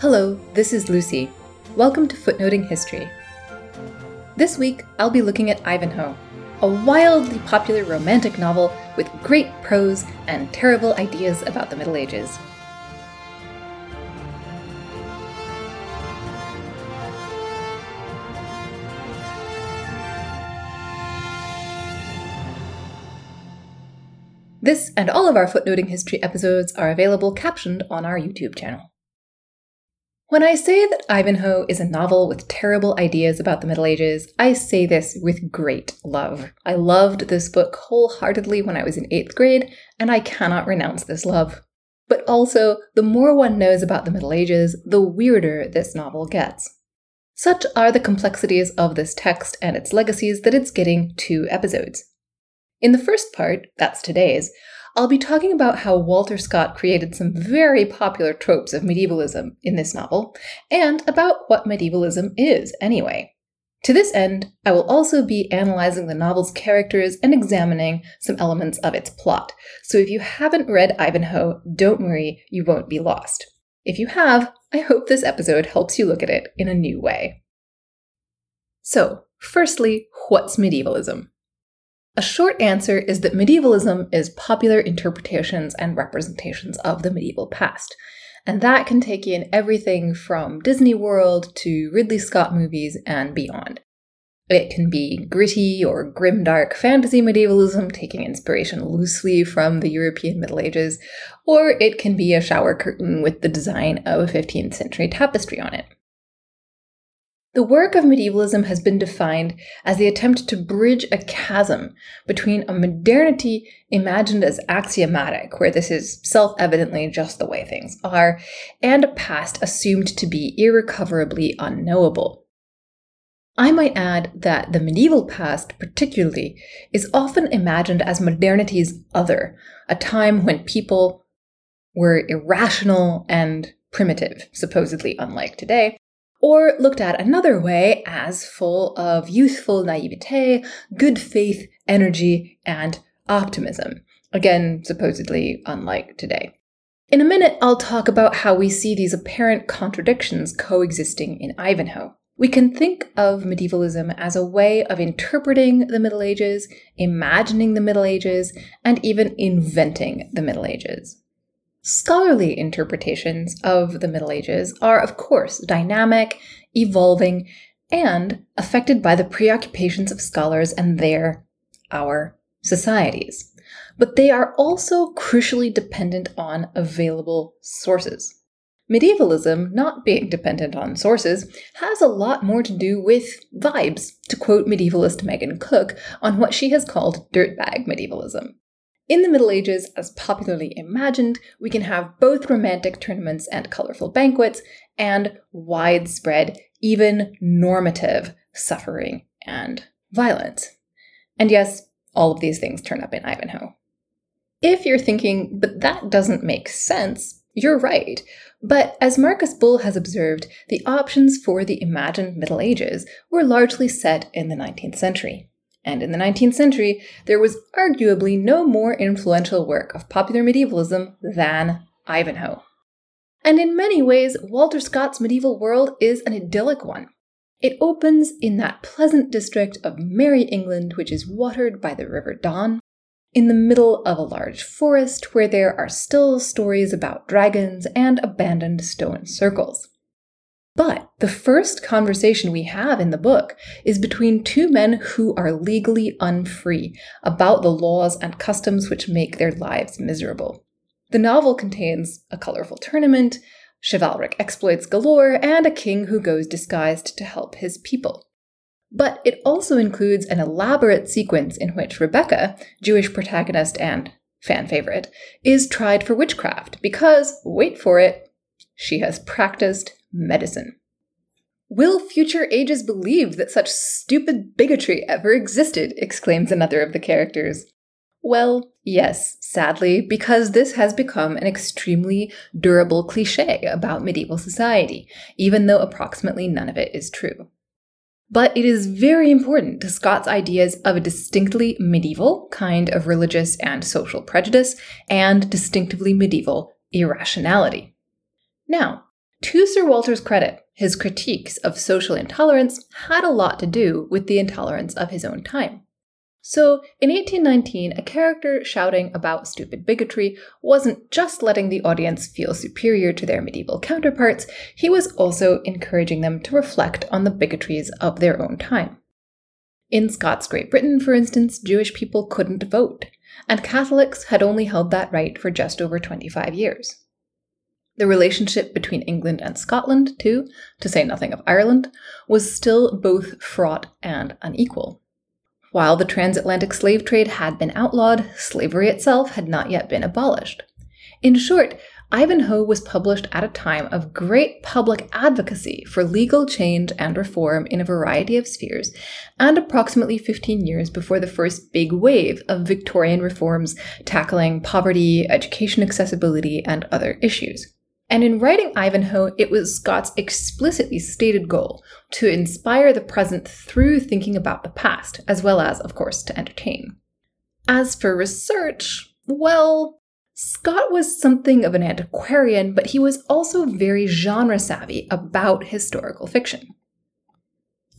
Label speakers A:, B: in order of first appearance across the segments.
A: Hello, this is Lucy. Welcome to Footnoting History. This week, I'll be looking at Ivanhoe, a wildly popular romantic novel with great prose and terrible ideas about the Middle Ages. This and all of our Footnoting History episodes are available captioned on our YouTube channel. When I say that Ivanhoe is a novel with terrible ideas about the Middle Ages, I say this with great love. I loved this book wholeheartedly when I was in eighth grade, and I cannot renounce this love. But also, the more one knows about the Middle Ages, the weirder this novel gets. Such are the complexities of this text and its legacies that it's getting two episodes. In the first part, that's today's, I'll be talking about how Walter Scott created some very popular tropes of medievalism in this novel, and about what medievalism is anyway. To this end, I will also be analyzing the novel's characters and examining some elements of its plot. So if you haven't read Ivanhoe, don't worry, you won't be lost. If you have, I hope this episode helps you look at it in a new way. So, firstly, what's medievalism? A short answer is that medievalism is popular interpretations and representations of the medieval past. And that can take in everything from Disney World to Ridley Scott movies and beyond. It can be gritty or grimdark fantasy medievalism, taking inspiration loosely from the European Middle Ages, or it can be a shower curtain with the design of a 15th century tapestry on it. The work of medievalism has been defined as the attempt to bridge a chasm between a modernity imagined as axiomatic, where this is self evidently just the way things are, and a past assumed to be irrecoverably unknowable. I might add that the medieval past, particularly, is often imagined as modernity's other, a time when people were irrational and primitive, supposedly unlike today, or looked at another way as full of youthful naivete, good faith, energy, and optimism. Again, supposedly unlike today. In a minute, I'll talk about how we see these apparent contradictions coexisting in Ivanhoe. We can think of medievalism as a way of interpreting the Middle Ages, imagining the Middle Ages, and even inventing the Middle Ages. Scholarly interpretations of the Middle Ages are, of course, dynamic, evolving, and affected by the preoccupations of scholars and their, our, societies. But they are also crucially dependent on available sources. Medievalism, not being dependent on sources, has a lot more to do with vibes, to quote medievalist Megan Cook on what she has called dirtbag medievalism. In the Middle Ages, as popularly imagined, we can have both romantic tournaments and colorful banquets, and widespread, even normative, suffering and violence. And yes, all of these things turn up in Ivanhoe. If you're thinking, but that doesn't make sense, you're right. But as Marcus Bull has observed, the options for the imagined Middle Ages were largely set in the 19th century. And in the 19th century, there was arguably no more influential work of popular medievalism than Ivanhoe. And in many ways, Walter Scott's medieval world is an idyllic one. It opens in that pleasant district of Merry England, which is watered by the River Don, in the middle of a large forest where there are still stories about dragons and abandoned stone circles. But the first conversation we have in the book is between two men who are legally unfree about the laws and customs which make their lives miserable. The novel contains a colorful tournament, chivalric exploits galore, and a king who goes disguised to help his people. But it also includes an elaborate sequence in which Rebecca, Jewish protagonist and fan favorite, is tried for witchcraft because, wait for it, she has practiced medicine. Will future ages believe that such stupid bigotry ever existed? exclaims another of the characters. Well, yes, sadly, because this has become an extremely durable cliche about medieval society, even though approximately none of it is true. But it is very important to Scott's ideas of a distinctly medieval kind of religious and social prejudice and distinctively medieval irrationality. Now, To Sir Walter's credit, his critiques of social intolerance had a lot to do with the intolerance of his own time. So, in 1819, a character shouting about stupid bigotry wasn't just letting the audience feel superior to their medieval counterparts, he was also encouraging them to reflect on the bigotries of their own time. In Scott's Great Britain, for instance, Jewish people couldn't vote, and Catholics had only held that right for just over 25 years. The relationship between England and Scotland, too, to say nothing of Ireland, was still both fraught and unequal. While the transatlantic slave trade had been outlawed, slavery itself had not yet been abolished. In short, Ivanhoe was published at a time of great public advocacy for legal change and reform in a variety of spheres, and approximately 15 years before the first big wave of Victorian reforms tackling poverty, education accessibility, and other issues. And in writing Ivanhoe, it was Scott's explicitly stated goal to inspire the present through thinking about the past, as well as, of course, to entertain. As for research, well, Scott was something of an antiquarian, but he was also very genre savvy about historical fiction.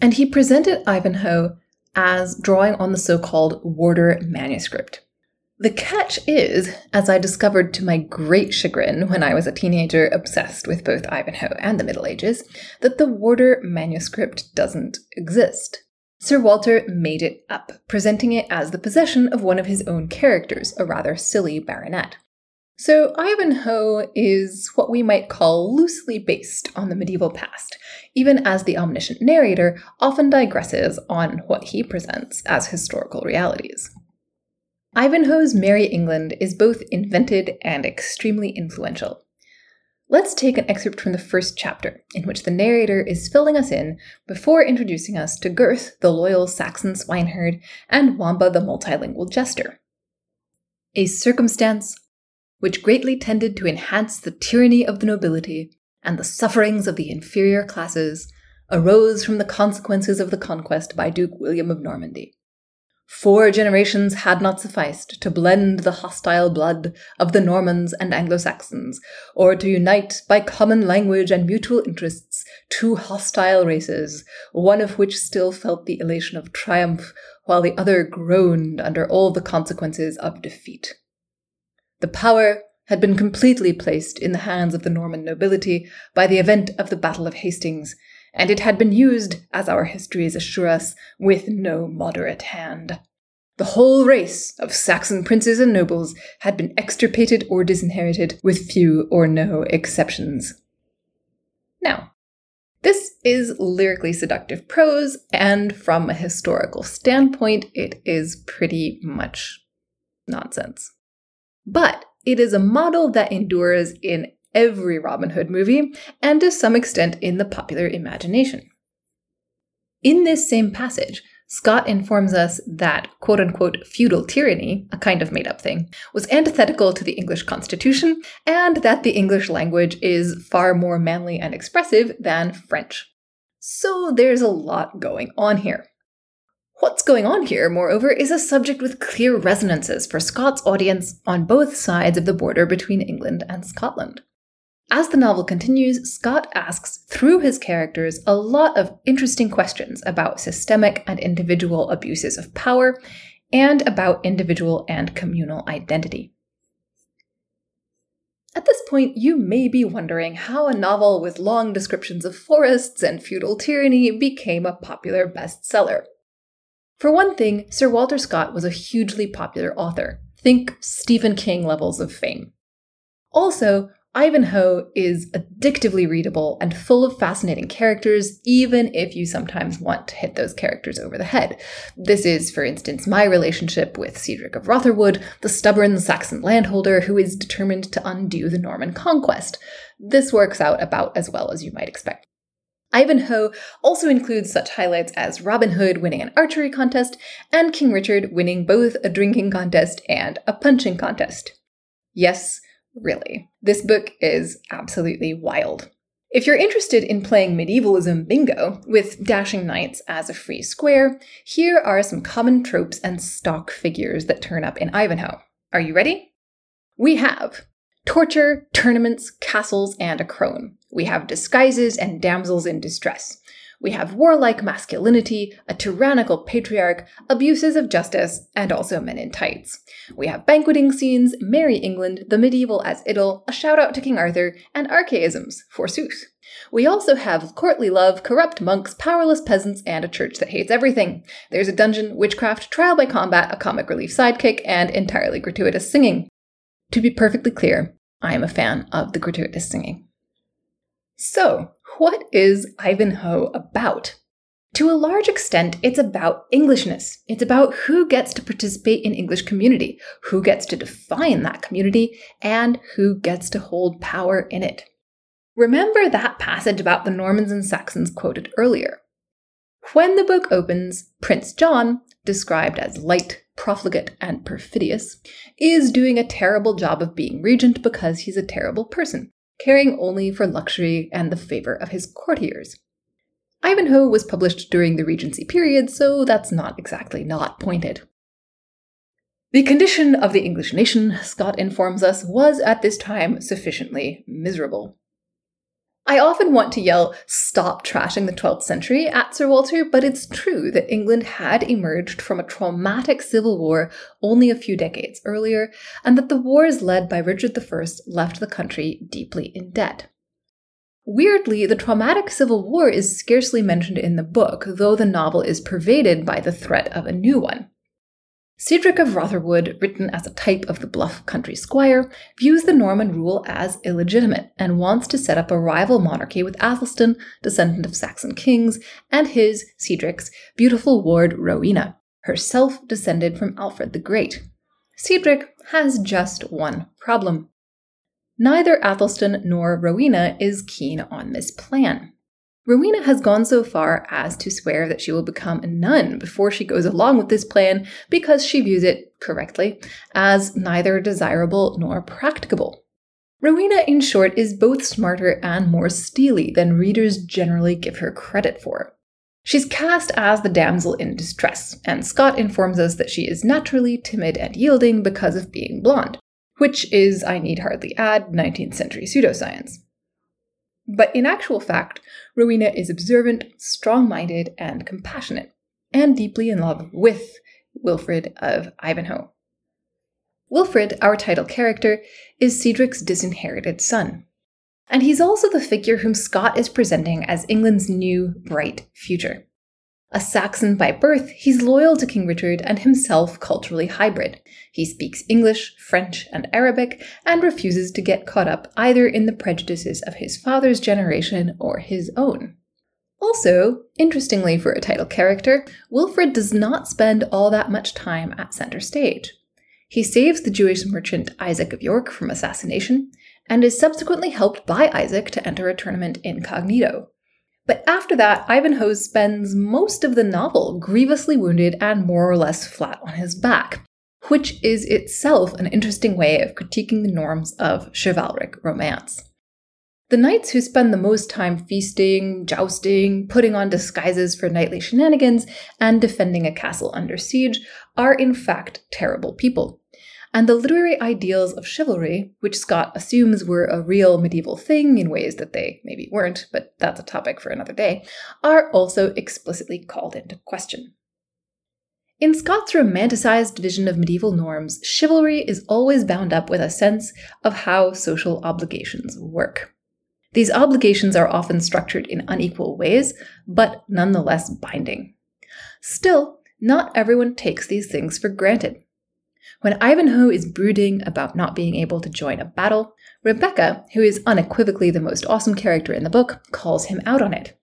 A: And he presented Ivanhoe as drawing on the so called Wardour manuscript. The catch is, as I discovered to my great chagrin when I was a teenager obsessed with both Ivanhoe and the Middle Ages, that the Wardour manuscript doesn't exist. Sir Walter made it up, presenting it as the possession of one of his own characters, a rather silly baronet. So, Ivanhoe is what we might call loosely based on the medieval past, even as the omniscient narrator often digresses on what he presents as historical realities. Ivanhoe's Merry England is both invented and extremely influential. Let's take an excerpt from the first chapter, in which the narrator is filling us in before introducing us to Gurth, the loyal Saxon swineherd, and Wamba, the multilingual jester. A circumstance which greatly tended to enhance the tyranny of the nobility and the sufferings of the inferior classes, arose from the consequences of the conquest by Duke William of Normandy. Four generations had not sufficed to blend the hostile blood of the Normans and Anglo Saxons, or to unite by common language and mutual interests two hostile races, one of which still felt the elation of triumph, while the other groaned under all the consequences of defeat. The power had been completely placed in the hands of the Norman nobility by the event of the Battle of Hastings, and it had been used, as our histories assure us, with no moderate hand. The whole race of Saxon princes and nobles had been extirpated or disinherited, with few or no exceptions. Now, this is lyrically seductive prose, and from a historical standpoint, it is pretty much nonsense. But it is a model that endures in every Robin Hood movie, and to some extent in the popular imagination. In this same passage, Scott informs us that quote unquote feudal tyranny, a kind of made up thing, was antithetical to the English constitution, and that the English language is far more manly and expressive than French. So there's a lot going on here. What's going on here, moreover, is a subject with clear resonances for Scott's audience on both sides of the border between England and Scotland. As the novel continues, Scott asks, through his characters, a lot of interesting questions about systemic and individual abuses of power and about individual and communal identity. At this point, you may be wondering how a novel with long descriptions of forests and feudal tyranny became a popular bestseller. For one thing, Sir Walter Scott was a hugely popular author. Think Stephen King levels of fame. Also, Ivanhoe is addictively readable and full of fascinating characters, even if you sometimes want to hit those characters over the head. This is, for instance, my relationship with Cedric of Rotherwood, the stubborn Saxon landholder who is determined to undo the Norman conquest. This works out about as well as you might expect. Ivanhoe also includes such highlights as Robin Hood winning an archery contest and King Richard winning both a drinking contest and a punching contest. Yes, really. This book is absolutely wild. If you're interested in playing medievalism bingo with dashing knights as a free square, here are some common tropes and stock figures that turn up in Ivanhoe. Are you ready? We have torture, tournaments, castles, and a crone. We have disguises and damsels in distress. We have warlike masculinity, a tyrannical patriarch, abuses of justice, and also men in tights. We have banqueting scenes, Merry England, the medieval as idyll, a shout out to King Arthur, and archaisms, forsooth. We also have courtly love, corrupt monks, powerless peasants, and a church that hates everything. There's a dungeon, witchcraft, trial by combat, a comic relief sidekick, and entirely gratuitous singing. To be perfectly clear, I am a fan of the gratuitous singing. So, what is Ivanhoe about? To a large extent, it's about Englishness. It's about who gets to participate in English community, who gets to define that community, and who gets to hold power in it. Remember that passage about the Normans and Saxons quoted earlier. When the book opens, Prince John, described as light, profligate, and perfidious, is doing a terrible job of being regent because he's a terrible person, caring only for luxury and the favor of his courtiers. Ivanhoe was published during the Regency period, so that's not exactly not pointed. The condition of the English nation, Scott informs us, was at this time sufficiently miserable. I often want to yell, stop trashing the 12th century at Sir Walter, but it's true that England had emerged from a traumatic civil war only a few decades earlier, and that the wars led by Richard I left the country deeply in debt. Weirdly, the traumatic civil war is scarcely mentioned in the book, though the novel is pervaded by the threat of a new one. Cedric of Rotherwood, written as a type of the bluff country squire, views the Norman rule as illegitimate and wants to set up a rival monarchy with Athelstan, descendant of Saxon kings, and his, Cedric's, beautiful ward Rowena, herself descended from Alfred the Great. Cedric has just one problem. Neither Athelstan nor Rowena is keen on this plan. Rowena has gone so far as to swear that she will become a nun before she goes along with this plan because she views it, correctly, as neither desirable nor practicable. Rowena, in short, is both smarter and more steely than readers generally give her credit for. She's cast as the damsel in distress, and Scott informs us that she is naturally timid and yielding because of being blonde, which is, I need hardly add, 19th century pseudoscience. But in actual fact, Rowena is observant, strong minded, and compassionate, and deeply in love with Wilfred of Ivanhoe. Wilfred, our title character, is Cedric's disinherited son. And he's also the figure whom Scott is presenting as England's new, bright future. A Saxon by birth, he's loyal to King Richard and himself culturally hybrid. He speaks English, French, and Arabic, and refuses to get caught up either in the prejudices of his father's generation or his own. Also, interestingly for a title character, Wilfred does not spend all that much time at center stage. He saves the Jewish merchant Isaac of York from assassination, and is subsequently helped by Isaac to enter a tournament incognito. But after that, Ivanhoe spends most of the novel grievously wounded and more or less flat on his back, which is itself an interesting way of critiquing the norms of chivalric romance. The knights who spend the most time feasting, jousting, putting on disguises for knightly shenanigans, and defending a castle under siege are in fact terrible people and the literary ideals of chivalry, which Scott assumes were a real medieval thing in ways that they maybe weren't, but that's a topic for another day, are also explicitly called into question. In Scott's romanticized vision of medieval norms, chivalry is always bound up with a sense of how social obligations work. These obligations are often structured in unequal ways, but nonetheless binding. Still, not everyone takes these things for granted. When Ivanhoe is brooding about not being able to join a battle, Rebecca, who is unequivocally the most awesome character in the book, calls him out on it.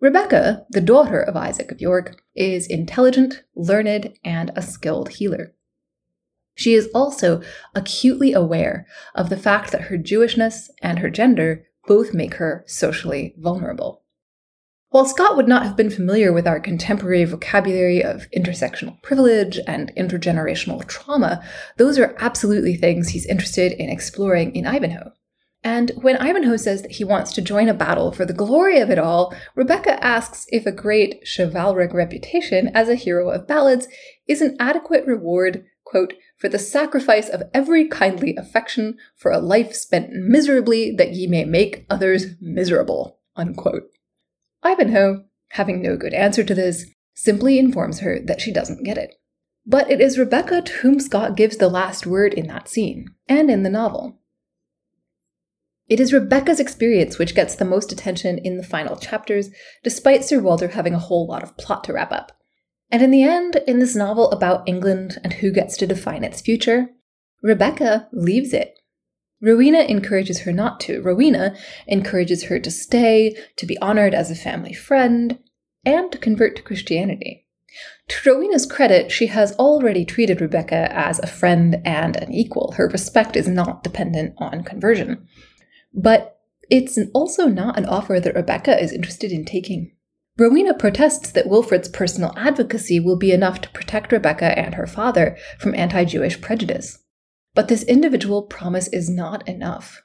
A: Rebecca, the daughter of Isaac of York, is intelligent, learned, and a skilled healer. She is also acutely aware of the fact that her Jewishness and her gender both make her socially vulnerable. While Scott would not have been familiar with our contemporary vocabulary of intersectional privilege and intergenerational trauma, those are absolutely things he's interested in exploring in Ivanhoe. And when Ivanhoe says that he wants to join a battle for the glory of it all, Rebecca asks if a great chivalric reputation as a hero of ballads is an adequate reward, quote, for the sacrifice of every kindly affection for a life spent miserably that ye may make others miserable, unquote. Ivanhoe, having no good answer to this, simply informs her that she doesn't get it. But it is Rebecca to whom Scott gives the last word in that scene, and in the novel. It is Rebecca's experience which gets the most attention in the final chapters, despite Sir Walter having a whole lot of plot to wrap up. And in the end, in this novel about England and who gets to define its future, Rebecca leaves it. Rowena encourages her not to. Rowena encourages her to stay, to be honored as a family friend, and to convert to Christianity. To Rowena's credit, she has already treated Rebecca as a friend and an equal. Her respect is not dependent on conversion. But it's also not an offer that Rebecca is interested in taking. Rowena protests that Wilfred's personal advocacy will be enough to protect Rebecca and her father from anti Jewish prejudice. But this individual promise is not enough.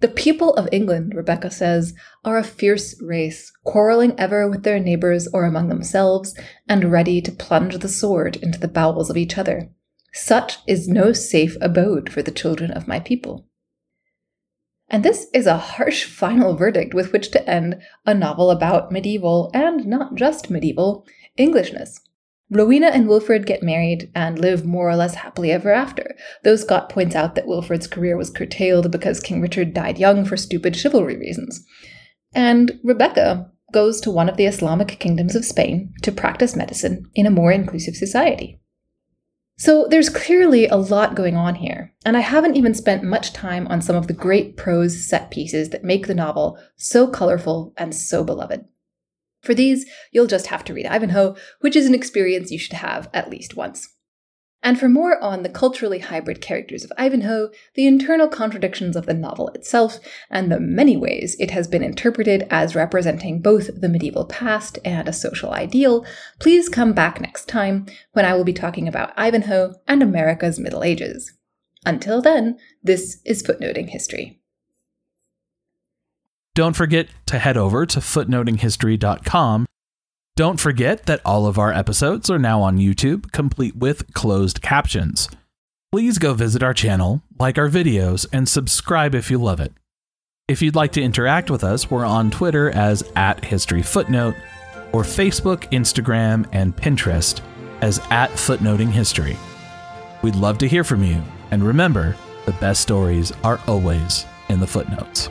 A: The people of England, Rebecca says, are a fierce race, quarreling ever with their neighbours or among themselves, and ready to plunge the sword into the bowels of each other. Such is no safe abode for the children of my people. And this is a harsh final verdict with which to end a novel about medieval, and not just medieval, Englishness. Rowena and Wilfred get married and live more or less happily ever after, though Scott points out that Wilfred's career was curtailed because King Richard died young for stupid chivalry reasons. And Rebecca goes to one of the Islamic kingdoms of Spain to practice medicine in a more inclusive society. So there's clearly a lot going on here, and I haven't even spent much time on some of the great prose set pieces that make the novel so colorful and so beloved. For these, you'll just have to read Ivanhoe, which is an experience you should have at least once. And for more on the culturally hybrid characters of Ivanhoe, the internal contradictions of the novel itself, and the many ways it has been interpreted as representing both the medieval past and a social ideal, please come back next time when I will be talking about Ivanhoe and America's Middle Ages. Until then, this is Footnoting History.
B: Don't forget to head over to footnotinghistory.com don't forget that all of our episodes are now on YouTube, complete with closed captions. Please go visit our channel, like our videos, and subscribe if you love it. If you'd like to interact with us, we're on Twitter as at History Footnote, or Facebook, Instagram, and Pinterest as at Footnoting History. We'd love to hear from you, and remember, the best stories are always in the footnotes.